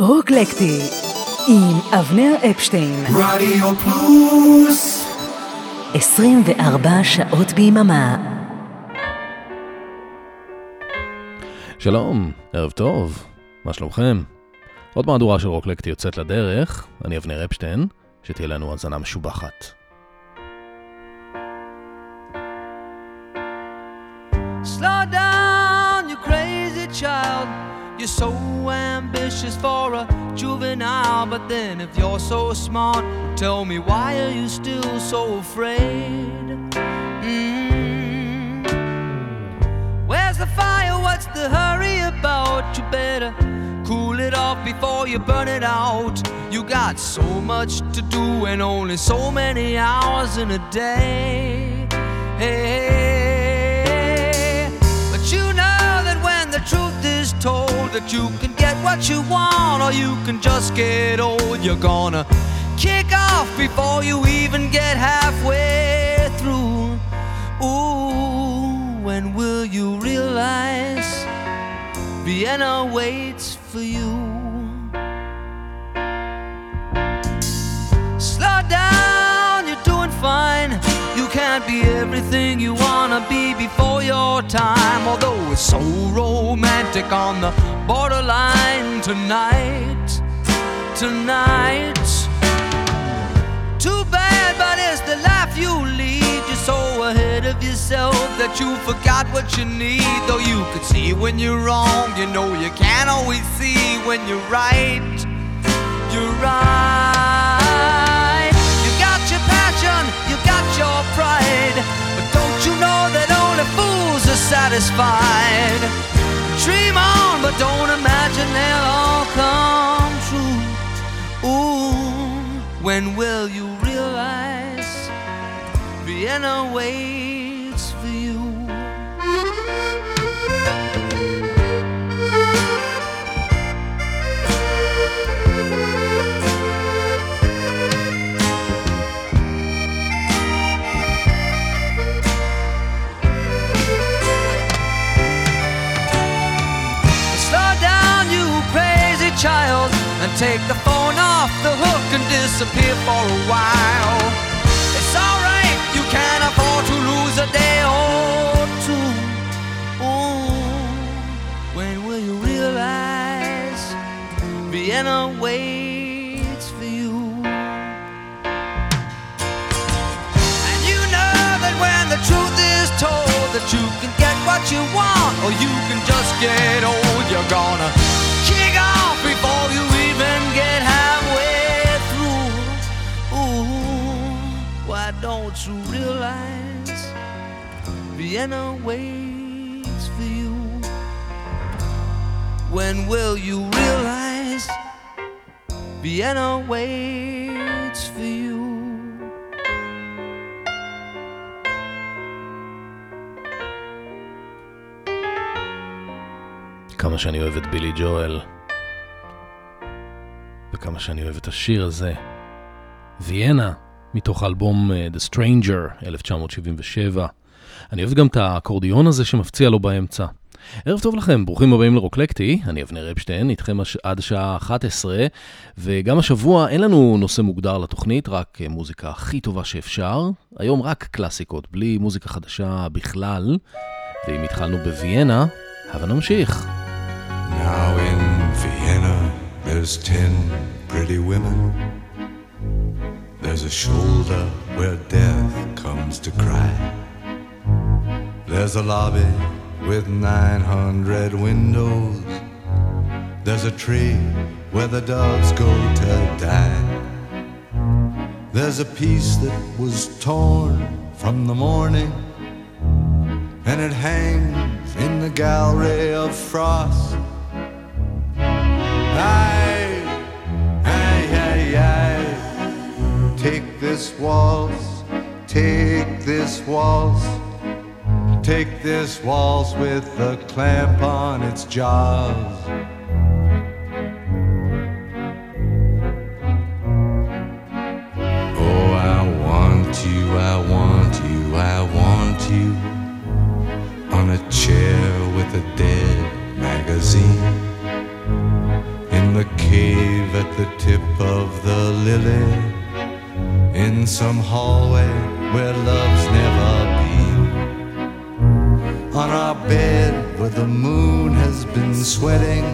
רוקלקטי עם אבנר אפשטיין רדיו פלוס 24 שעות ביממה שלום, ערב טוב, מה שלומכם? עוד מהדורה של רוקלקטי יוצאת לדרך, אני אבנר אפשטיין, שתהיה לנו האזנה משובחת. Slow down, you crazy child. You're so ambitious for a juvenile, but then if you're so smart, tell me why are you still so afraid? Mm. Where's the fire? What's the hurry about? You better cool it off before you burn it out. You got so much to do and only so many hours in a day. Hey, but you know that when the truth that you can get what you want or you can just get old, you're gonna kick off before you even get halfway through. Ooh, when will you realize Vienna waits for you? Slow down. Can't be everything you wanna be before your time. Although it's so romantic on the borderline tonight, tonight. Too bad, but it's the life you lead. You're so ahead of yourself that you forgot what you need. Though you could see when you're wrong, you know you can't always see when you're right. You're right. Pride. But don't you know that only fools are satisfied? Dream on, but don't imagine they'll all come true. Ooh, when will you realize Vienna waits take the phone off the hook and disappear for a while. It's alright, you can't afford to lose a day or two. Ooh, when will you realize Vienna waits for you? And you know that when the truth is told that you can get what you want or you can just get old, you're gonna kick off before you don't you realize Vienna waits for you? When will you realize Vienna waits for you? כמה שאני אוהב את בילי ג'ואל, וכמה שאני אוהב את השיר הזה. ויאנה, מתוך האלבום אה, The Stranger, 1977. אני אוהב גם את האקורדיון הזה שמפציע לו באמצע. ערב טוב לכם, ברוכים הבאים לרוקלקטי, אני אבנר אפשטיין, איתכם הש... עד השעה 11, וגם השבוע אין לנו נושא מוגדר לתוכנית, רק אה, מוזיקה הכי טובה שאפשר. היום רק קלאסיקות, בלי מוזיקה חדשה בכלל. ואם התחלנו בוויאנה, הבה נמשיך. Now in Vienna there's ten pretty women There's a shoulder where death comes to cry. There's a lobby with 900 windows. There's a tree where the doves go to die. There's a piece that was torn from the morning and it hangs in the gallery of frost. Aye, Take this waltz, take this waltz, take this waltz with a clamp on its jaws. Oh, I want you, I want you, I want you on a chair with a dead magazine in the cave at the tip of the lily in some hallway where love's never been. On our bed where the moon has been sweating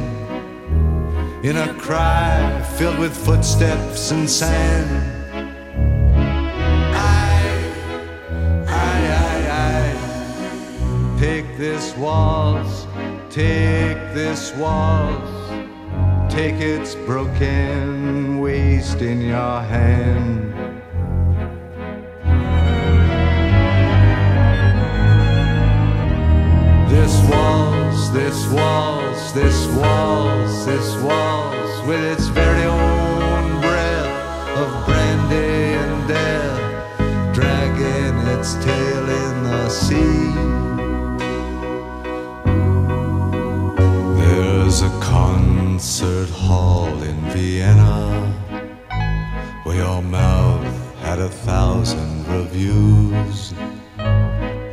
in a cry filled with footsteps and sand. I, I, I, I, Take this waltz, take this waltz, take its broken waste in your hand. This waltz, this waltz, this waltz, this waltz, with its very own breath of brandy and death, dragging its tail in the sea. There's a concert hall in Vienna where your mouth had a thousand reviews.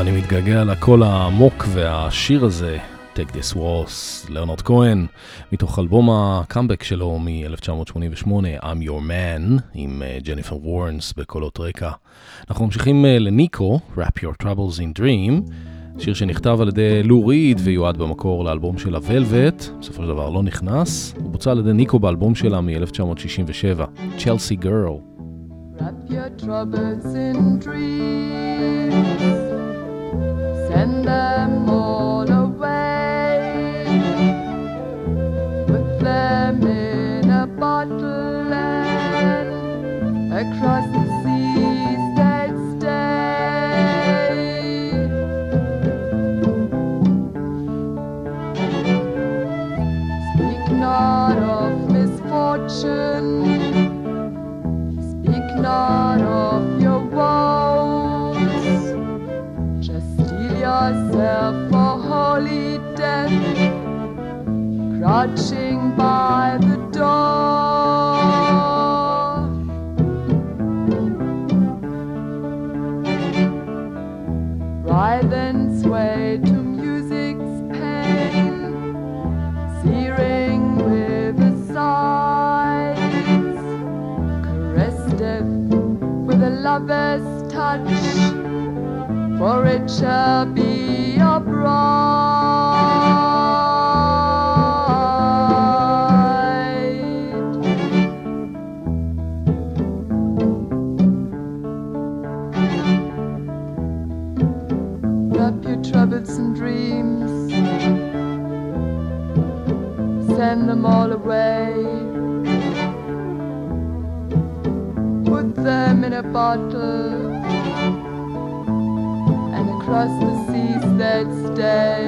אני מתגעגע לקול העמוק והשיר הזה, Take This Waltz, לרנרד כהן, מתוך אלבום הקאמבק שלו מ-1988, I'm Your Man, עם ג'ניפר וורנס בקולות רקע. אנחנו ממשיכים אה, לניקו, Wrap Your Troubles in Dream, שיר שנכתב על ידי לו ריד ויועד במקור לאלבום של הוולווט, בסופו של דבר לא נכנס, הוא בוצע על ידי ניקו באלבום שלה מ-1967, צ'לסי גרל. Wrap your troubles in dreams, send them all away, put them in a bottle and across the seas they'd stay. Speak not of misfortune Speak not yourself for holy death, crouching by the door. Writhe and sway to music's pain, searing with a sigh. Caressed with a lover's touch, for it shall be your bride. Wrap your troubles and dreams, send them all away. Put them in a bottle they'd stay.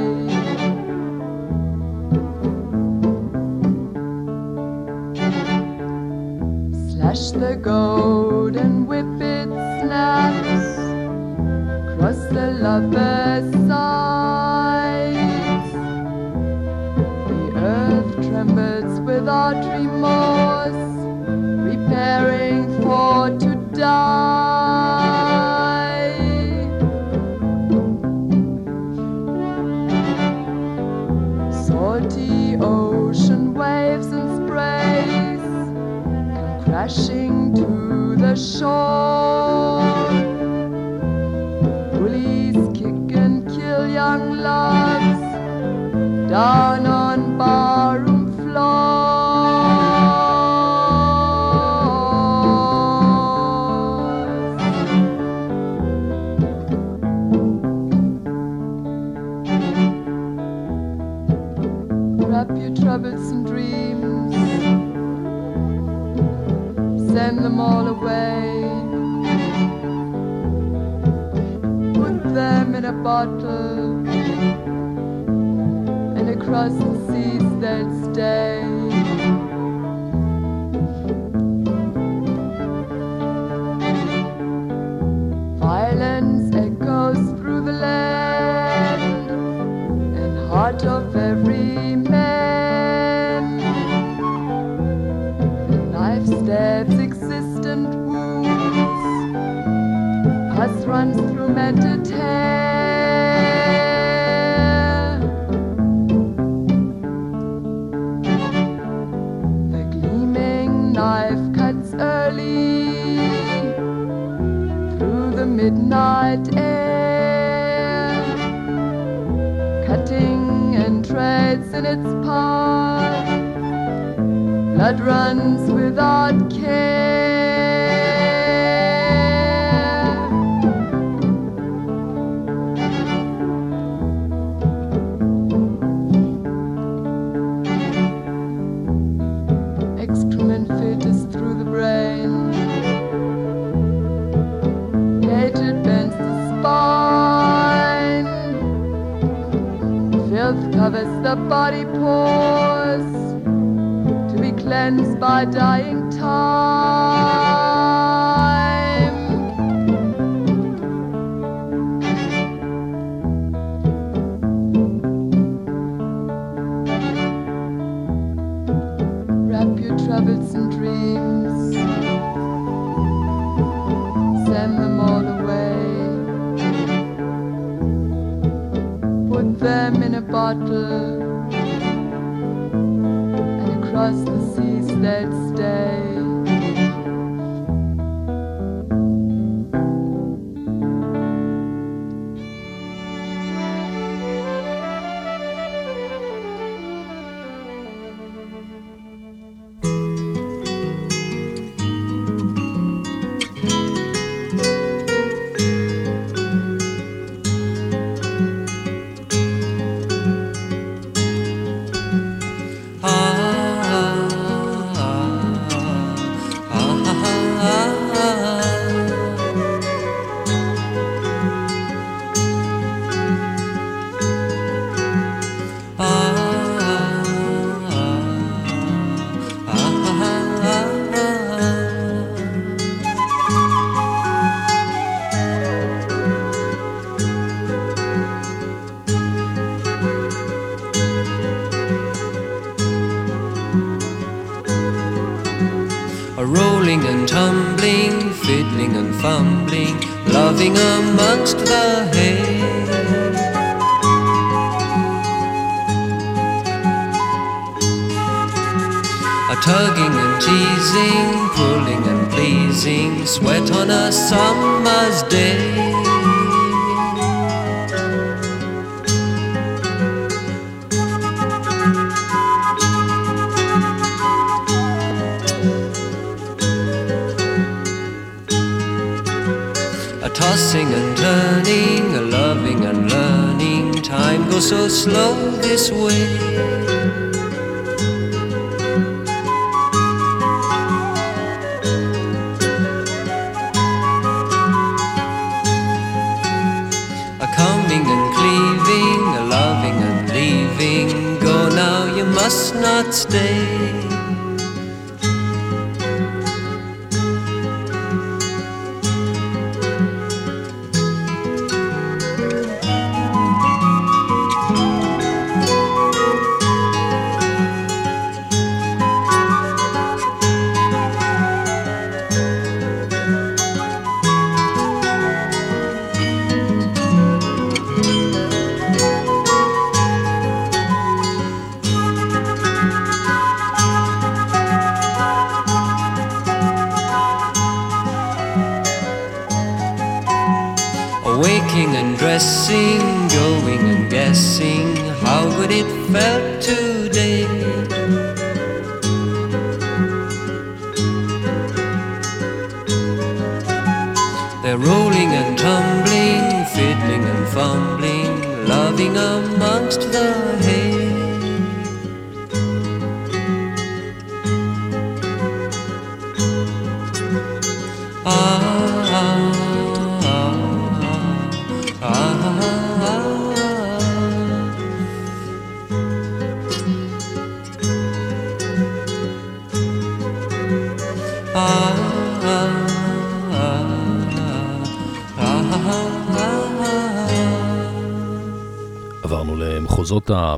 Slash the gold and whip it snaps across the lover's shore. Bullies kick and kill young loves down bottle, and across the seas they'll stay. Violence echoes through the land and heart of every steps existent wounds. Pus runs blood runs without care. Excrement filters through the brain. Hatred bends the spine. Filth covers the body pores cleansed by dying time.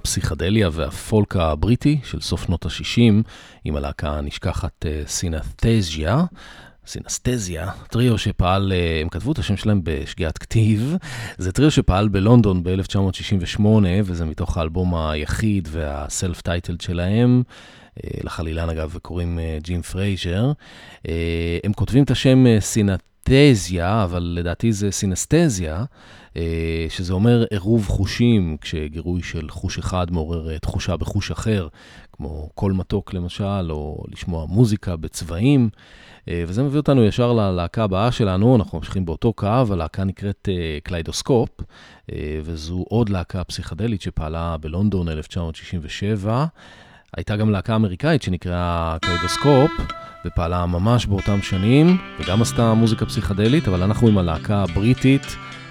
הפסיכדליה והפולק הבריטי של סוף שנות ה-60, עם הלהקה הנשכחת סינתזיה. סינסטזיה, טריו שפעל, אה, הם כתבו את השם שלהם בשגיאת כתיב, זה טריו שפעל בלונדון ב-1968, וזה מתוך האלבום היחיד והסלף טייטלד שלהם. אה, לחלילן אגב קוראים אה, ג'ים פרייזר. הם כותבים את השם סינתזיה, אבל לדעתי זה סינסטזיה. אה, שזה אומר עירוב חושים, כשגירוי של חוש אחד מעורר אה, תחושה בחוש אחר, כמו קול מתוק למשל, או לשמוע מוזיקה בצבעים. אה, וזה מביא אותנו ישר ללהקה הבאה שלנו, אנחנו ממשיכים באותו קו, הלהקה נקראת קליידוסקופ, וזו עוד להקה פסיכדלית שפעלה בלונדון 1967. הייתה גם להקה אמריקאית שנקראה קליידוסקופ, ופעלה ממש באותם שנים, וגם עשתה מוזיקה פסיכדלית, אבל אנחנו עם הלהקה הבריטית.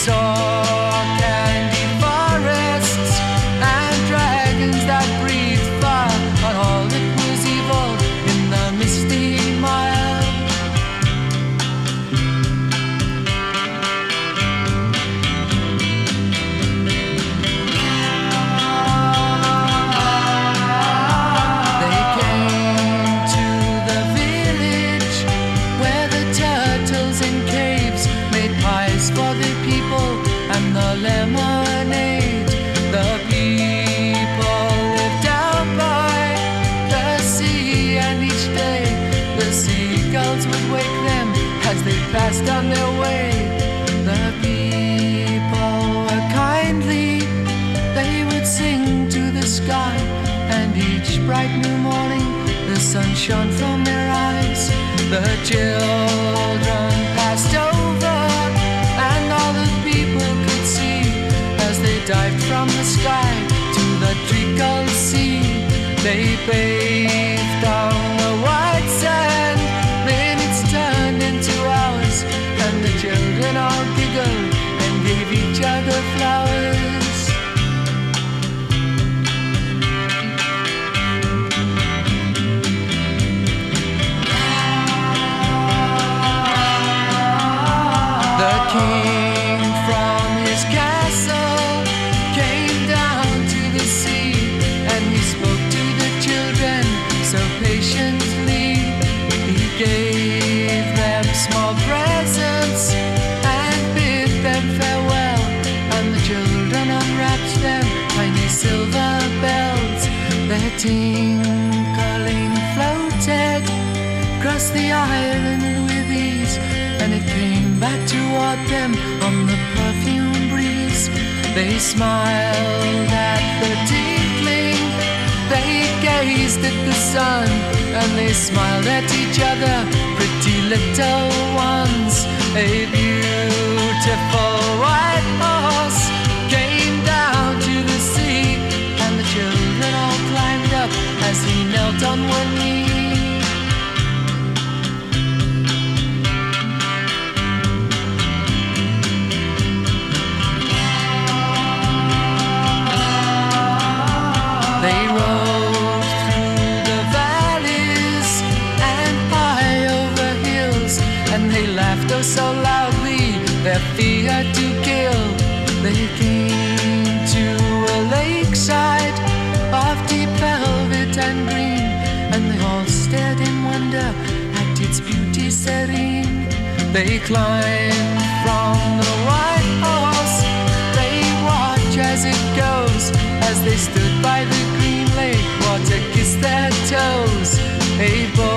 saw sun shone from their eyes. The children passed over, and all the people could see as they dived from the sky to the treacle sea. They bathed smiled at the tinkling, they gazed at the sun, and they smiled at each other, pretty little ones. A beautiful white horse came down to the sea, and the children all climbed up as he knelt on one knee. Their fear to kill. They came to a lakeside of deep velvet and green, and they all stared in wonder at its beauty serene. They climbed from the white horse, they watch as it goes as they stood by the green lake. Water kissed their toes. A boat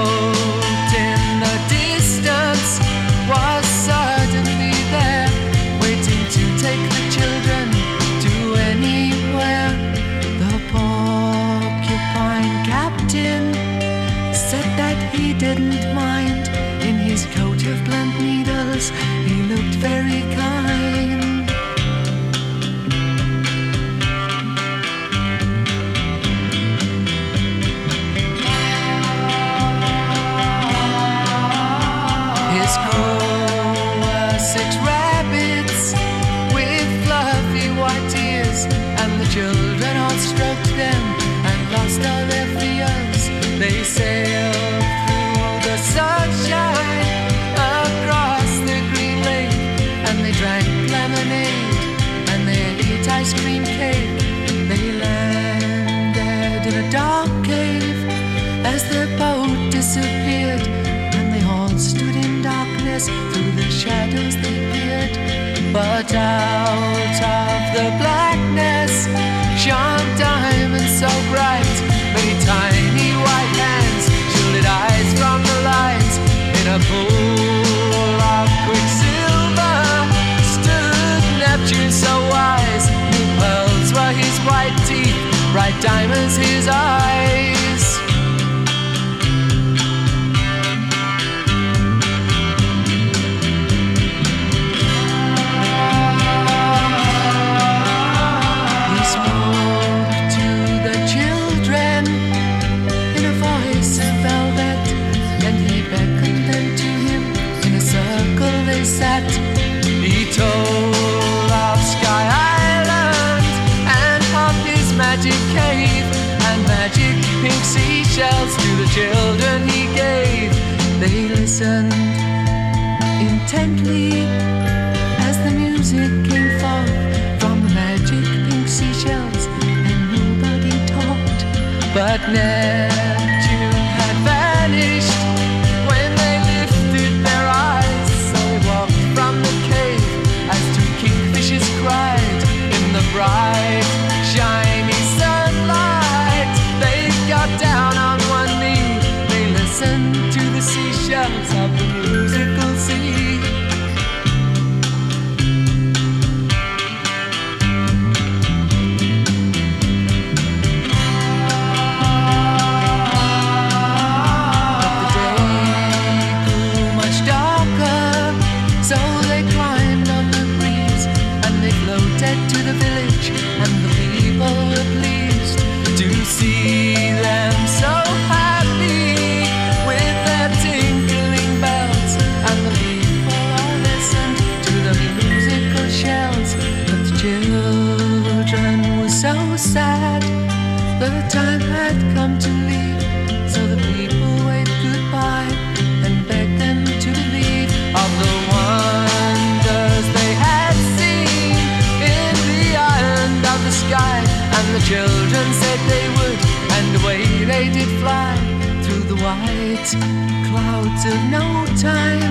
But out of the blackness shone diamonds so bright, many tiny white hands shielded eyes from the light in a pool of quicksilver. Stood Neptune so wise, bright diamonds his eyes. Clouds. Of no time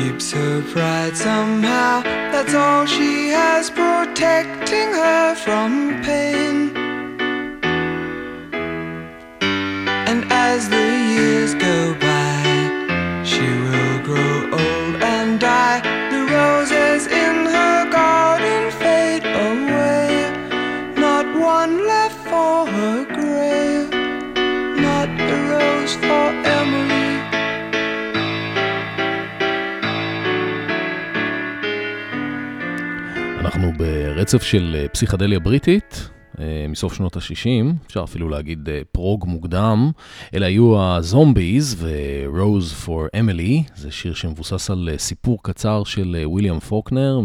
keeps her pride somehow. That's all she has protecting her from pain. And as the years go ברצף של אה, פסיכדליה בריטית. אה, מסוף שנות ה-60, אפשר אפילו להגיד אה, פרוג מוקדם. אלה היו הזומביז ו-Rose for Emily, זה שיר שמבוסס על סיפור קצר של אה, ויליאם פוקנר,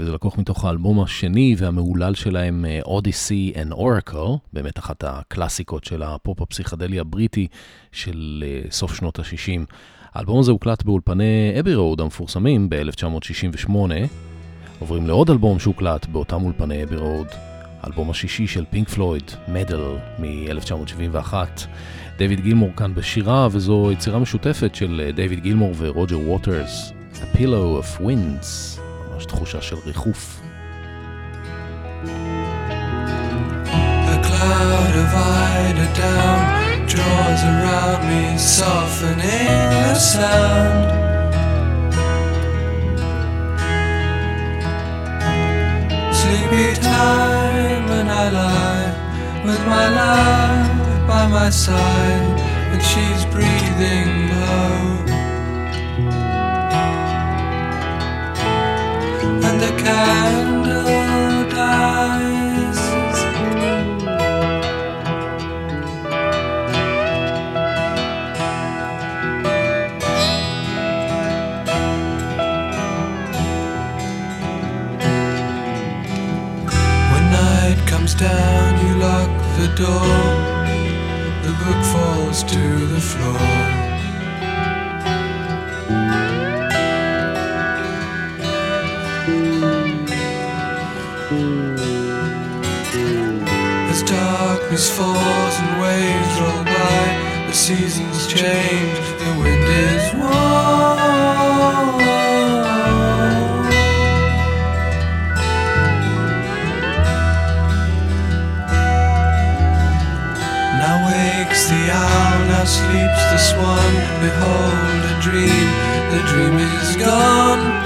וזה לקוח מתוך האלבום השני והמהולל שלהם, Odyssey and Oracle, באמת אחת הקלאסיקות של הפופ הפסיכדלי הבריטי של סוף שנות ה-60. האלבום הזה הוקלט באולפני אבי רוד המפורסמים ב-1968. עוברים לעוד אלבום שהוקלט באותם אולפני אבי רוד, האלבום השישי של פינק פלויד, מדל, מ-1971. דיוויד גילמור כאן בשירה, וזו יצירה משותפת של אה, דיוויד גילמור ורוג'ר ווטרס, A Pillow of Winds, ממש תחושה של ריחוף. Cloud of eiderdown draws around me, softening the sound. Sleepy time, and I lie with my love by my side, and she's breathing low. And the candle door. The book falls to the floor. As darkness falls and waves roll by, the seasons change, now sleeps the swan? Behold a dream, the dream is gone.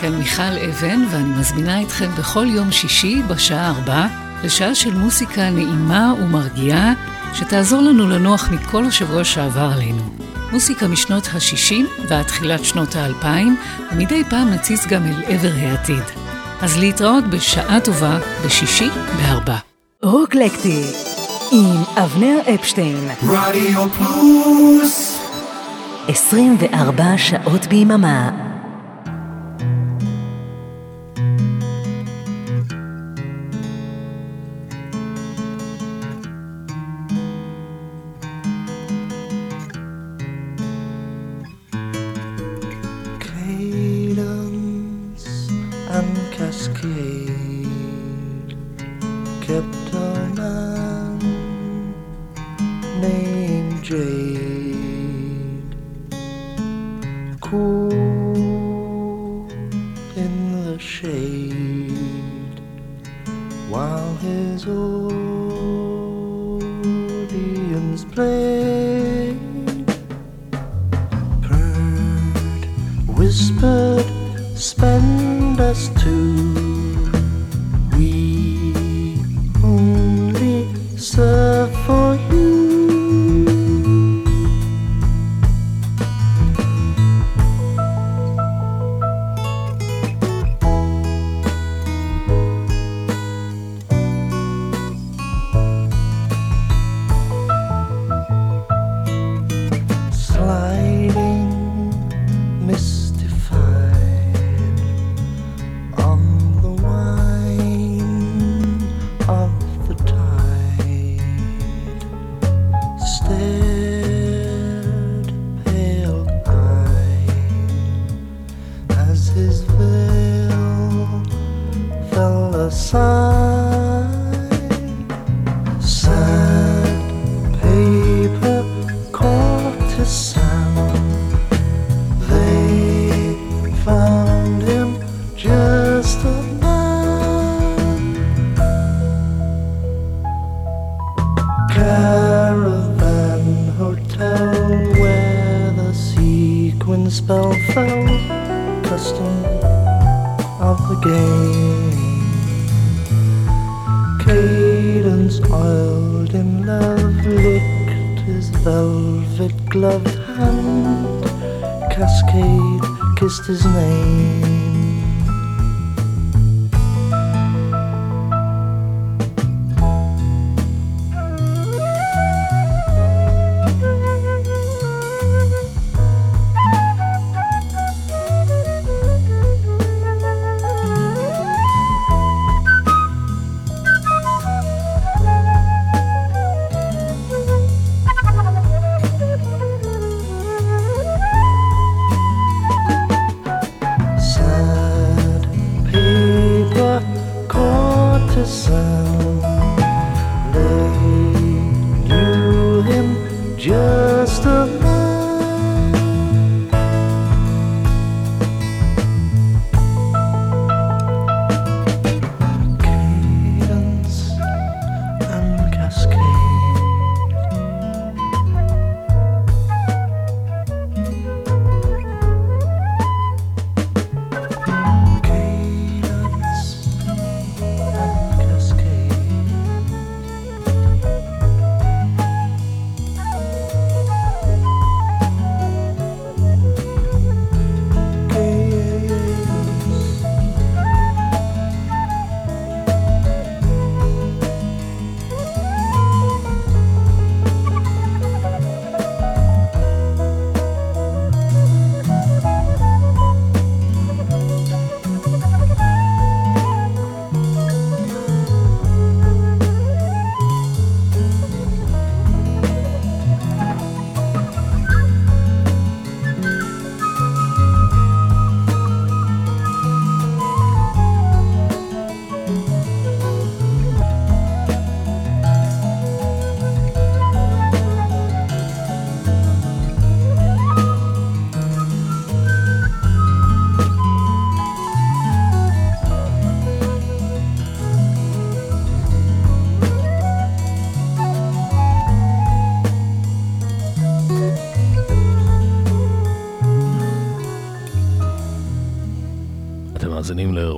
כאן מיכל אבן, ואני מזמינה אתכם בכל יום שישי בשעה ארבע לשעה של מוסיקה נעימה ומרגיעה, שתעזור לנו לנוח מכל השבוע שעבר עלינו. מוסיקה משנות ה-60 ועד תחילת שנות ה-2000, ומדי פעם נציץ גם אל עבר העתיד. אז להתראות בשעה טובה בשישי בארבע. רוקלקטי עם אבנר אפשטיין. רדיו פלוס 24 שעות ביממה. Whispered, spend us two.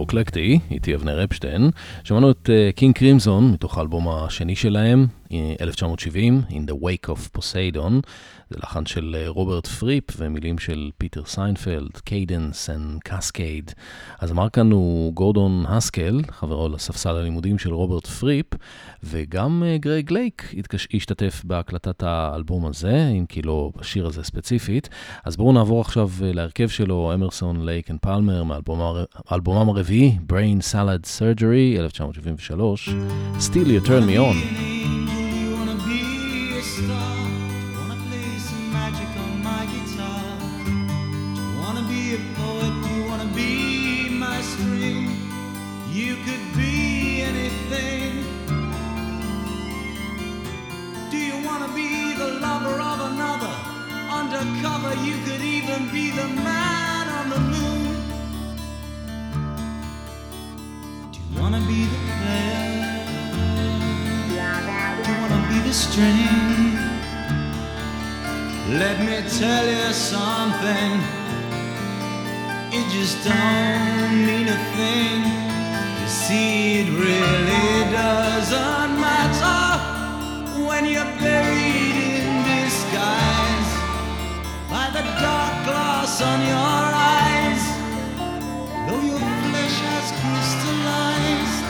אקלקטי, איתי אבנר אפשטיין. שמענו את קינג uh, קרימזון מתוך האלבום השני שלהם, 1970, In the Wake of Poseidon. זה לחן של אה, רוברט פריפ ומילים של פיטר סיינפלד, קיידנס אנד קסקייד. אז אמר כאן הוא גורדון הסקל, חברו לספסל הלימודים של רוברט פריפ, וגם אה, גרייג לייק השתתף בהקלטת האלבום הזה, אם כי לא בשיר הזה ספציפית. אז בואו נעבור עכשיו אה, להרכב שלו, אמרסון, לייק אנד פלמר, מאלבומם הרביעי, Brain Salad Surgery, 1973, Still You Turn Me On. Undercover, you could even be the man on the moon. Do you wanna be the player? Do you wanna be the string? Let me tell you something. It just don't mean a thing. You see, it really doesn't matter when you're buried dark glass on your eyes. Though your flesh has crystallized,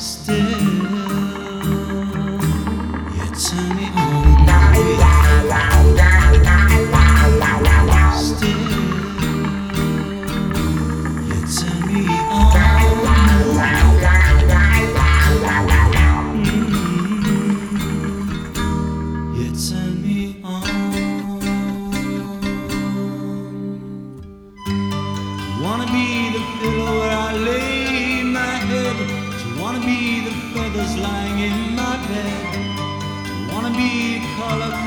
still you turn me on.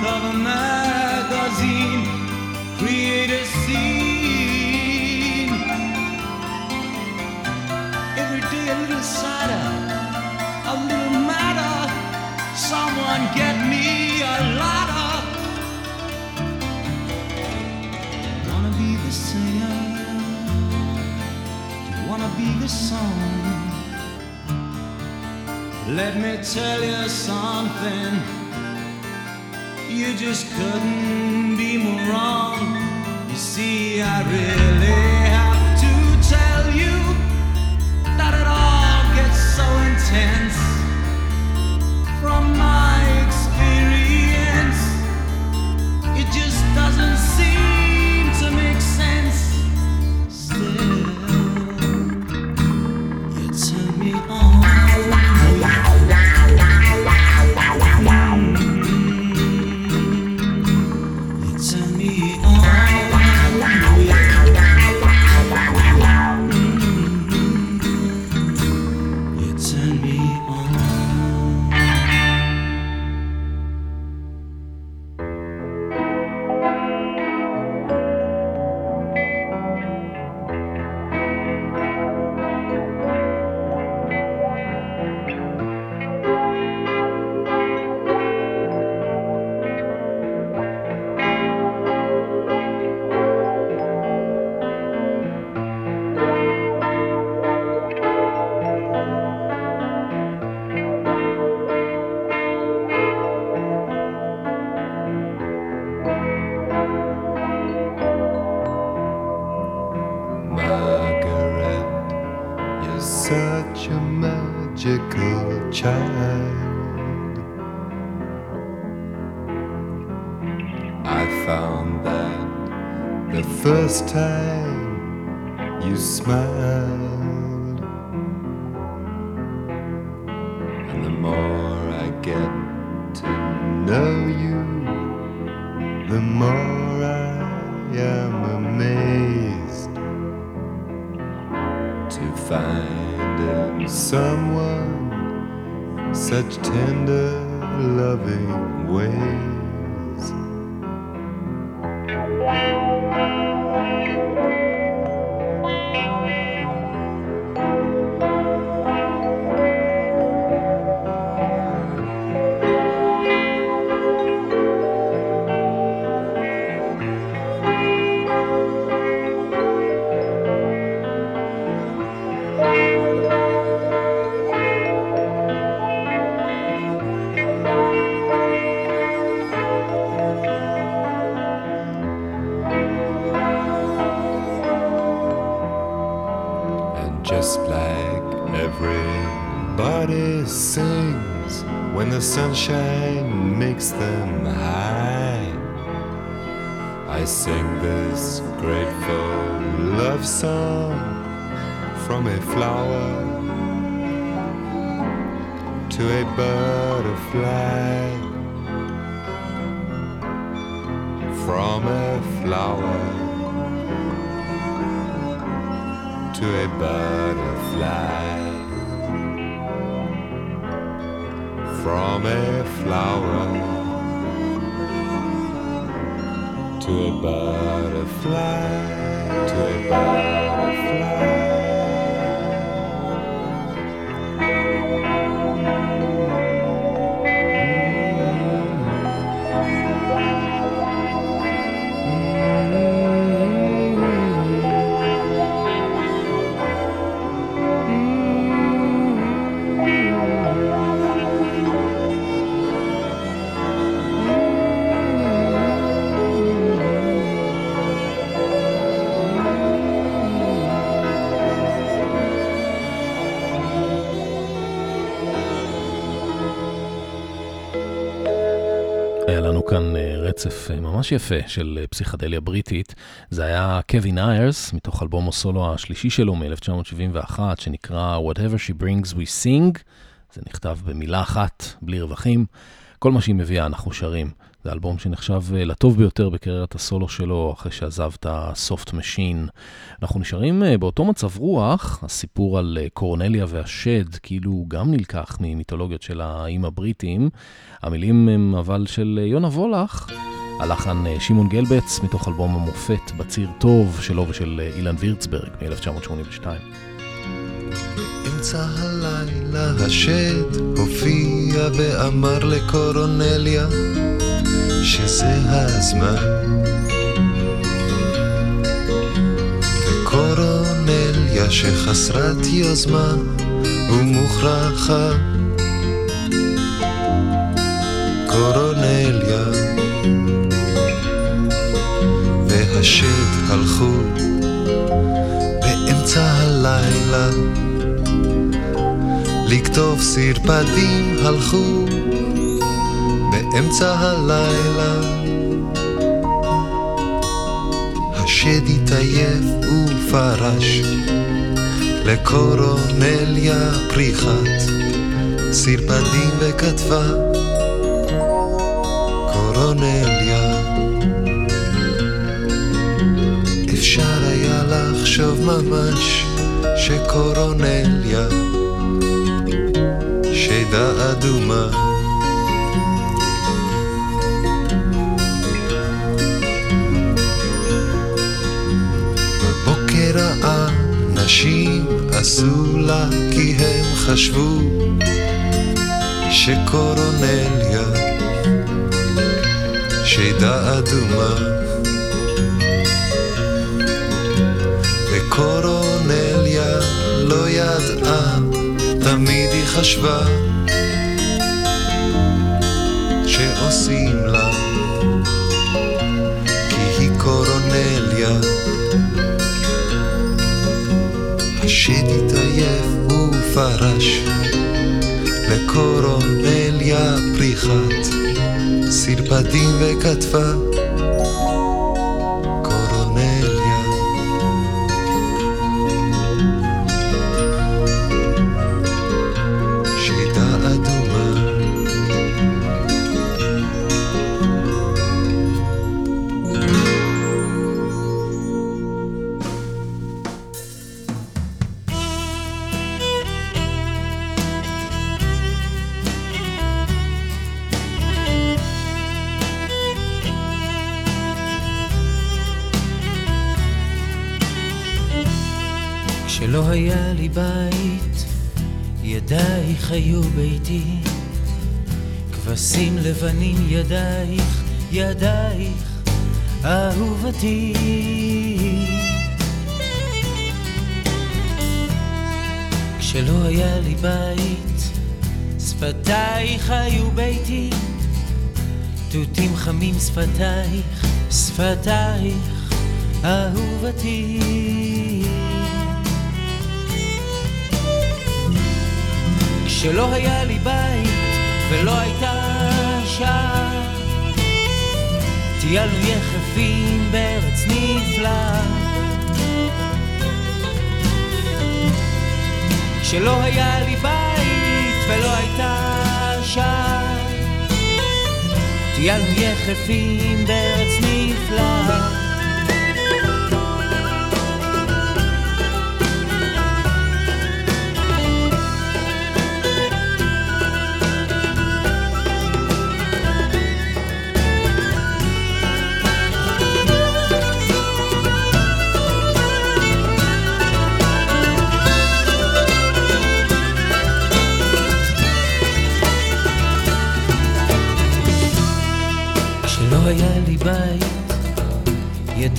Cover magazine, create a scene. Every day a little sadder, a little madder, someone get me a ladder? Wanna be the singer? Wanna be the song? Let me tell you something. You just couldn't be more wrong. You see, I really have to tell you that it all gets so intense first time you smiled, From a flower to a butterfly. From a flower to a butterfly, to a butterfly. רצף אה, ממש יפה של אה, פסיכדליה בריטית. זה היה קווין איירס, מתוך אלבום הסולו השלישי שלו מ-1971, שנקרא Whatever She Brings We Sing. זה נכתב במילה אחת, בלי רווחים. כל מה שהיא מביאה אנחנו שרים. זה אלבום שנחשב אה, לטוב ביותר בקריירת הסולו שלו, אחרי שעזב את הסופט משין. אנחנו נשארים אה, באותו מצב רוח, הסיפור על אה, קורנליה והשד, כאילו הוא גם נלקח ממיתולוגיות של האיים הבריטים. המילים הם אבל של יונה וולך, הלחן שמעון גלבץ, מתוך אלבום המופת בציר טוב שלו ושל אילן וירצברג מ-1982. In באמצע הלילה השד הופיע ואמר לקורונליה שזה הזמן. וקורונליה שחסרת יוזמה ומוכרחה. קורונליה. והשד הלכו באמצע הלילה. לכתוב סרפדים הלכו באמצע הלילה. השד התעייף ופרש לקורונליה פריחת סרפדים וכתבה קורונליה אפשר היה לחשוב ממש שקורונליה שדה אדומה האנשים עשו לה כי הם חשבו שקורונליה שדה אדומה. וקורונליה לא ידעה, תמיד היא חשבה שעושים לה השד התעייף ופרש לקורונליה פריחת סרפדים וכתבה כשלא היה לי בית, ידייך היו ביתי. כבשים לבנים ידייך, ידייך, אהובתי. כשלא היה לי בית, שפתייך היו ביתי. תותים חמים שפתייך, שפתייך, אהובתי. כשלא היה לי בית ולא הייתה שעה, טיילנו יחפים בארץ נפלאה. כשלא היה לי בית ולא הייתה שעה, טיילנו יחפים בארץ נפלאה.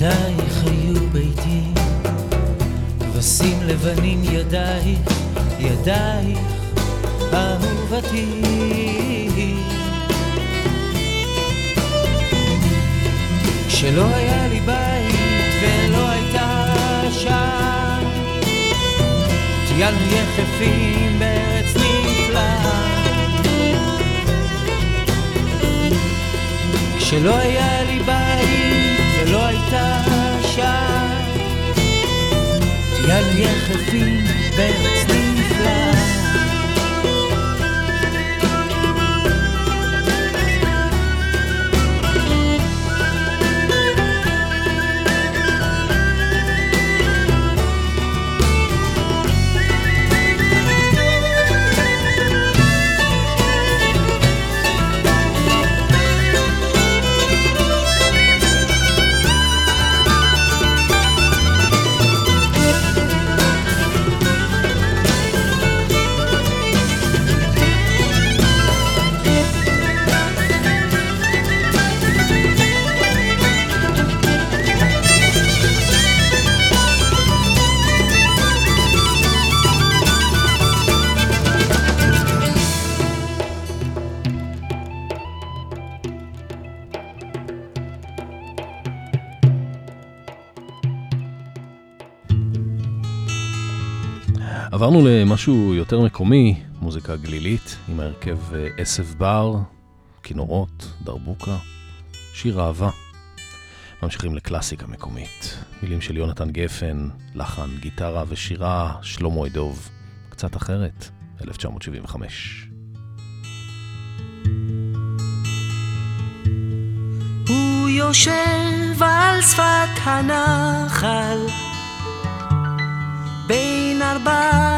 ידייך היו ביתי. כבשים לבנים ידייך, ידייך, אהובתי. כשלא היה לי בית ולא הייתה שעה, טיילנו יחפים בארץ נפלאה. כשלא היה ילדי יחפים ועץ נפלא עברנו למשהו יותר מקומי, מוזיקה גלילית, עם ההרכב אה, עשב בר, כינורות, דרבוקה, שיר אהבה. ממשיכים לקלאסיקה מקומית. מילים של יונתן גפן, לחן, גיטרה ושירה, שלמה אדוב. קצת אחרת, 1975. הוא יושב על שפת הנחל בין ארבעים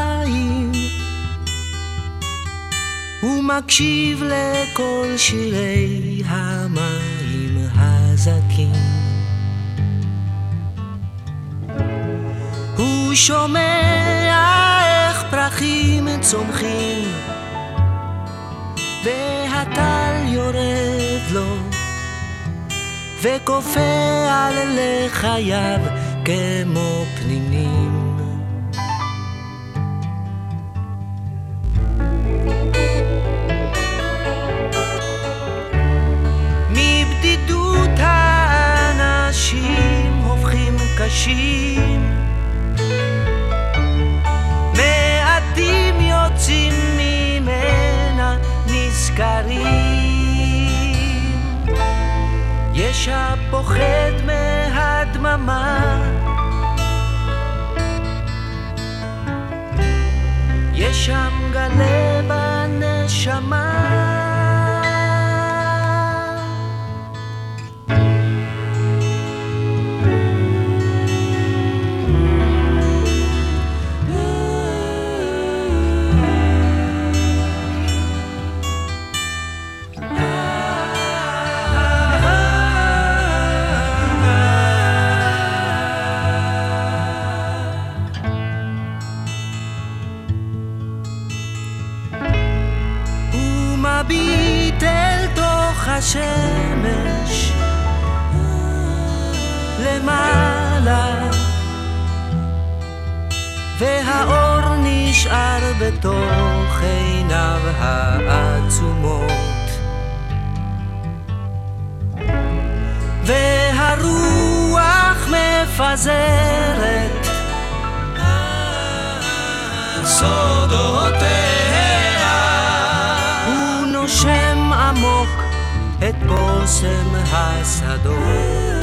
מקשיב לכל שירי המים הזכים. הוא שומע איך פרחים צומחים והטל יורד לו וכופה על לחייו כמו פנינים קשים מעטים יוצאים ממנה נזכרים. יש הפוחד מהדממה. יש שם גלה בנשמה למעלה והאור נשאר בתוך עיניו העצומות. והרוח מפזרת סודותיה הוא נושם עמוק את בושם השדות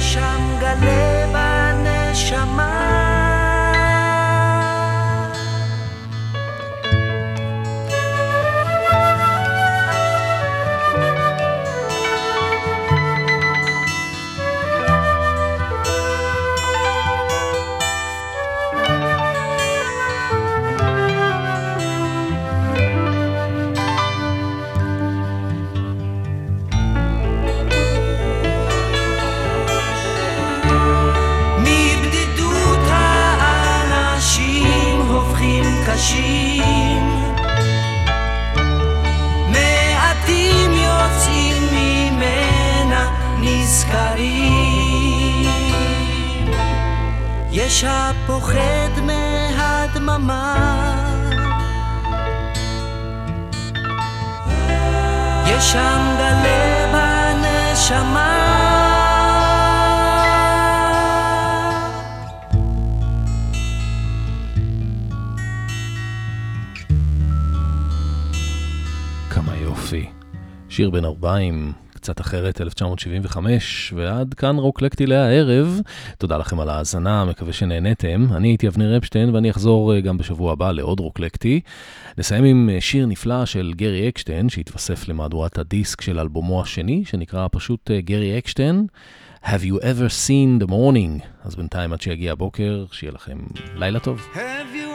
יש שם גלה בנשמה האישה פוחד מהדממה. יש שם גלה בנשמה. שיר בן ארבעים, קצת אחרת, 1975, ועד כאן רוקלקטי להערב. תודה לכם על ההאזנה, מקווה שנהניתם. אני הייתי אבנר אפשטיין, ואני אחזור אה, גם בשבוע הבא לעוד רוקלקטי. נסיים עם אה, שיר נפלא של גרי אקשטיין, שהתווסף למהדורת הדיסק של אלבומו השני, שנקרא פשוט אה, גרי אקשטיין. Have you ever seen the morning? אז בינתיים עד שיגיע הבוקר, שיהיה לכם לילה טוב. Have you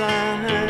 other